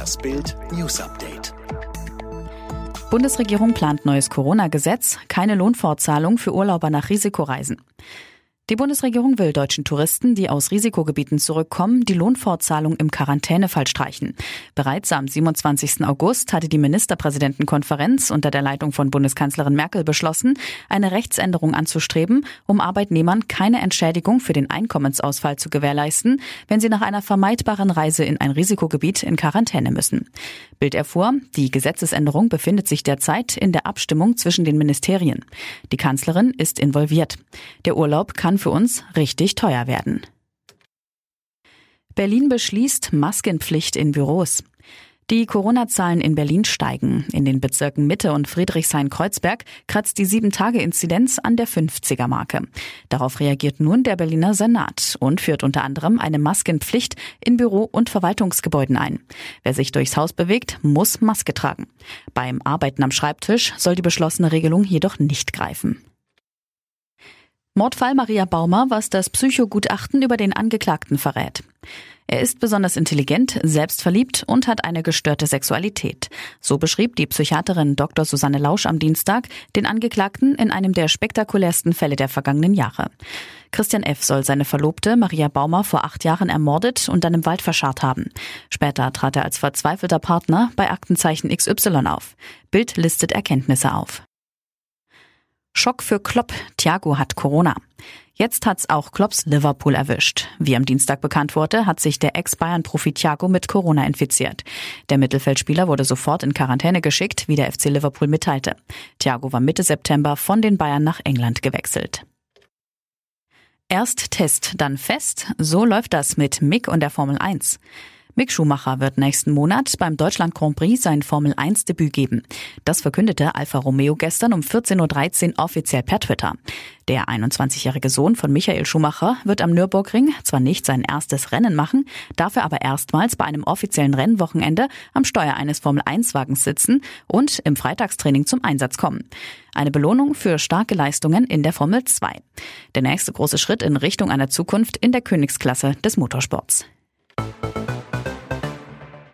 Das Bild News Update. Bundesregierung plant neues Corona-Gesetz, keine Lohnfortzahlung für Urlauber nach Risikoreisen. Die Bundesregierung will deutschen Touristen, die aus Risikogebieten zurückkommen, die Lohnfortzahlung im Quarantänefall streichen. Bereits am 27. August hatte die Ministerpräsidentenkonferenz unter der Leitung von Bundeskanzlerin Merkel beschlossen, eine Rechtsänderung anzustreben, um Arbeitnehmern keine Entschädigung für den Einkommensausfall zu gewährleisten, wenn sie nach einer vermeidbaren Reise in ein Risikogebiet in Quarantäne müssen. Bild erfuhr, die Gesetzesänderung befindet sich derzeit in der Abstimmung zwischen den Ministerien. Die Kanzlerin ist involviert. Der Urlaub kann für uns richtig teuer werden. Berlin beschließt Maskenpflicht in Büros. Die Corona-Zahlen in Berlin steigen. In den Bezirken Mitte und Friedrichshain-Kreuzberg kratzt die 7-Tage-Inzidenz an der 50er-Marke. Darauf reagiert nun der Berliner Senat und führt unter anderem eine Maskenpflicht in Büro- und Verwaltungsgebäuden ein. Wer sich durchs Haus bewegt, muss Maske tragen. Beim Arbeiten am Schreibtisch soll die beschlossene Regelung jedoch nicht greifen. Mordfall Maria Baumer, was das Psychogutachten über den Angeklagten verrät. Er ist besonders intelligent, selbstverliebt und hat eine gestörte Sexualität. So beschrieb die Psychiaterin Dr. Susanne Lausch am Dienstag den Angeklagten in einem der spektakulärsten Fälle der vergangenen Jahre. Christian F. soll seine Verlobte Maria Baumer vor acht Jahren ermordet und dann im Wald verscharrt haben. Später trat er als verzweifelter Partner bei Aktenzeichen XY auf. Bild listet Erkenntnisse auf. Schock für Klopp. Thiago hat Corona. Jetzt hat's auch Klopps Liverpool erwischt. Wie am Dienstag bekannt wurde, hat sich der Ex-Bayern-Profi Thiago mit Corona infiziert. Der Mittelfeldspieler wurde sofort in Quarantäne geschickt, wie der FC Liverpool mitteilte. Thiago war Mitte September von den Bayern nach England gewechselt. Erst Test, dann Fest. So läuft das mit Mick und der Formel 1. Mick Schumacher wird nächsten Monat beim Deutschland Grand Prix sein Formel 1 Debüt geben. Das verkündete Alfa Romeo gestern um 14.13 Uhr offiziell per Twitter. Der 21-jährige Sohn von Michael Schumacher wird am Nürburgring zwar nicht sein erstes Rennen machen, dafür aber erstmals bei einem offiziellen Rennwochenende am Steuer eines Formel 1 Wagens sitzen und im Freitagstraining zum Einsatz kommen. Eine Belohnung für starke Leistungen in der Formel 2. Der nächste große Schritt in Richtung einer Zukunft in der Königsklasse des Motorsports.